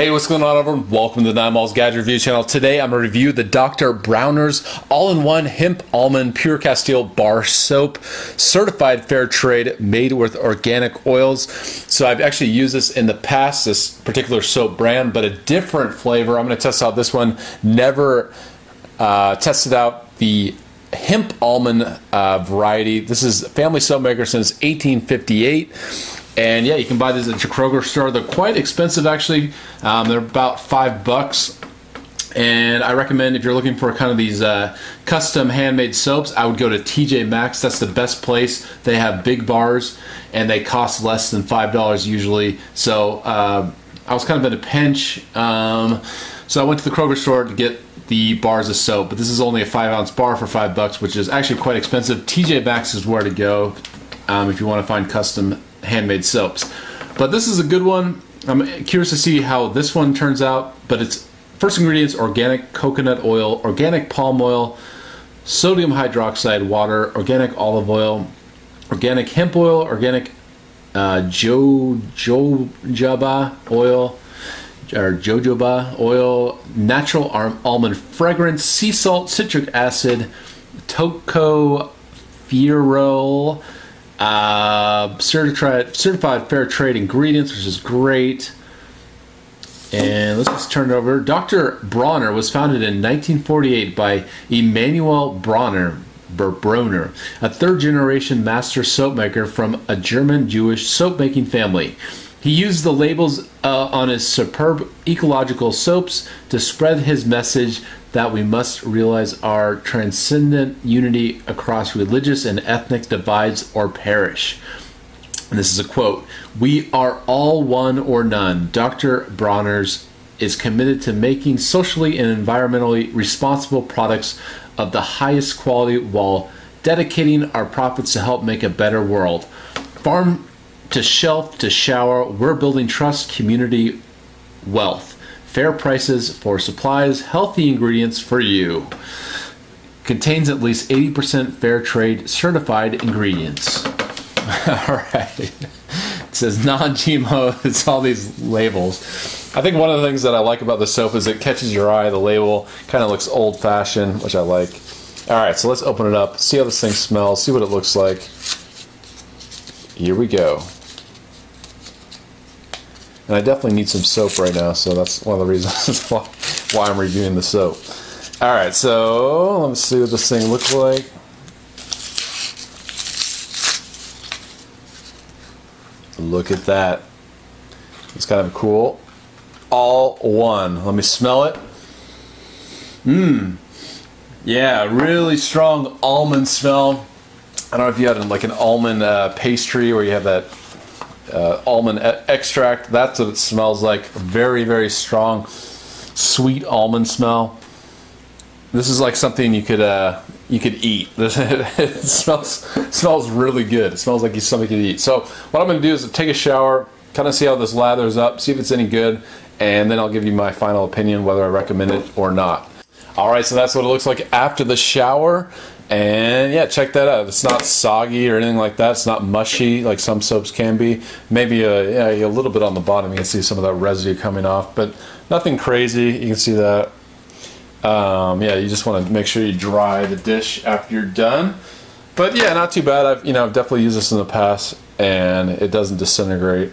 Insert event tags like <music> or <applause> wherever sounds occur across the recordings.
Hey, what's going on, everyone? Welcome to the Nine Malls Gadget Review channel. Today, I'm going to review the Dr. Bronner's all-in-one hemp almond pure castile bar soap, certified fair trade, made with organic oils. So I've actually used this in the past, this particular soap brand, but a different flavor. I'm going to test out this one. Never uh, tested out the hemp almond uh, variety. This is family soap maker since 1858. And yeah, you can buy these at your Kroger store. They're quite expensive, actually. Um, they're about five bucks. And I recommend if you're looking for kind of these uh, custom handmade soaps, I would go to TJ Maxx. That's the best place. They have big bars and they cost less than $5 usually. So uh, I was kind of in a pinch. Um, so I went to the Kroger store to get the bars of soap, but this is only a five ounce bar for five bucks, which is actually quite expensive. TJ Maxx is where to go um, if you want to find custom handmade soaps. But this is a good one. I'm curious to see how this one turns out. But it's first ingredients organic coconut oil, organic palm oil, sodium hydroxide water, organic olive oil, organic hemp oil, organic uh, jo, jojoba oil, or jojoba oil, natural almond fragrance, sea salt, citric acid, tocopherol, uh, certified certified fair trade ingredients, which is great. And let's just turn it over. Dr. Bronner was founded in 1948 by Emanuel Bronner, Bronner, a third generation master soap maker from a German Jewish soap making family. He used the labels uh, on his superb ecological soaps to spread his message that we must realize our transcendent unity across religious and ethnic divides or perish. And this is a quote We are all one or none. Dr. Bronner's is committed to making socially and environmentally responsible products of the highest quality while dedicating our profits to help make a better world. Farm to shelf to shower, we're building trust, community, wealth. Fair prices for supplies, healthy ingredients for you. Contains at least 80% fair trade certified ingredients. <laughs> all right. It says non GMO, <laughs> it's all these labels. I think one of the things that I like about the soap is it catches your eye. The label kind of looks old fashioned, which I like. All right, so let's open it up, see how this thing smells, see what it looks like. Here we go. And I definitely need some soap right now, so that's one of the reasons <laughs> why, why I'm reviewing the soap. All right, so let me see what this thing looks like. Look at that. It's kind of cool. All one. Let me smell it. Mmm. Yeah, really strong almond smell. I don't know if you had like an almond uh, pastry where you have that uh, almond e- extract. That's what it smells like. Very, very strong, sweet almond smell. This is like something you could uh, you could eat. <laughs> it smells smells really good. It smells like something you could eat. So what I'm going to do is take a shower, kind of see how this lathers up, see if it's any good, and then I'll give you my final opinion whether I recommend it or not. All right, so that's what it looks like after the shower. And yeah, check that out. It's not soggy or anything like that. It's not mushy like some soaps can be. Maybe a, yeah, a little bit on the bottom. You can see some of that residue coming off, but nothing crazy. You can see that. Um, yeah, you just want to make sure you dry the dish after you're done. But yeah, not too bad. I've you know I've definitely used this in the past, and it doesn't disintegrate.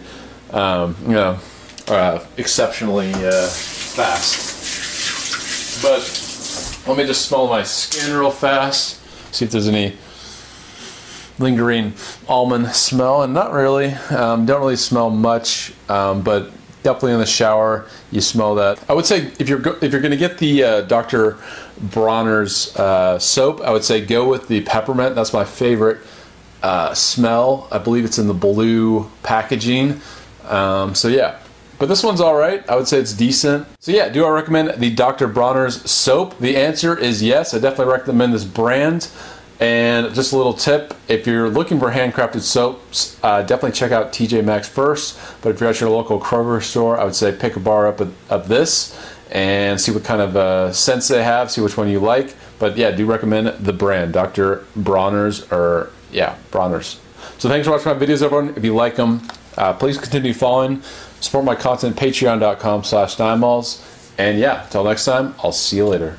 Um, you know, uh, exceptionally uh, fast. Let me just smell my skin real fast see if there's any lingering almond smell, and not really. Um, don't really smell much, um, but definitely in the shower you smell that. I would say if you're go- if you're going to get the uh, Dr. Bronner's uh, soap, I would say go with the peppermint. That's my favorite uh, smell. I believe it's in the blue packaging. Um, so yeah. But this one's all right. I would say it's decent. So yeah, do I recommend the Dr. Bronner's soap? The answer is yes. I definitely recommend this brand. And just a little tip if you're looking for handcrafted soaps, uh, definitely check out TJ Maxx first. But if you're at your local Kroger store, I would say pick a bar up of, of this and see what kind of uh, scents they have, see which one you like. But yeah, do recommend the brand, Dr. Bronner's, or yeah, Bronner's. So thanks for watching my videos, everyone. If you like them, uh, please continue following. Support my content, patreon.com slash ninemalls. And yeah, till next time, I'll see you later.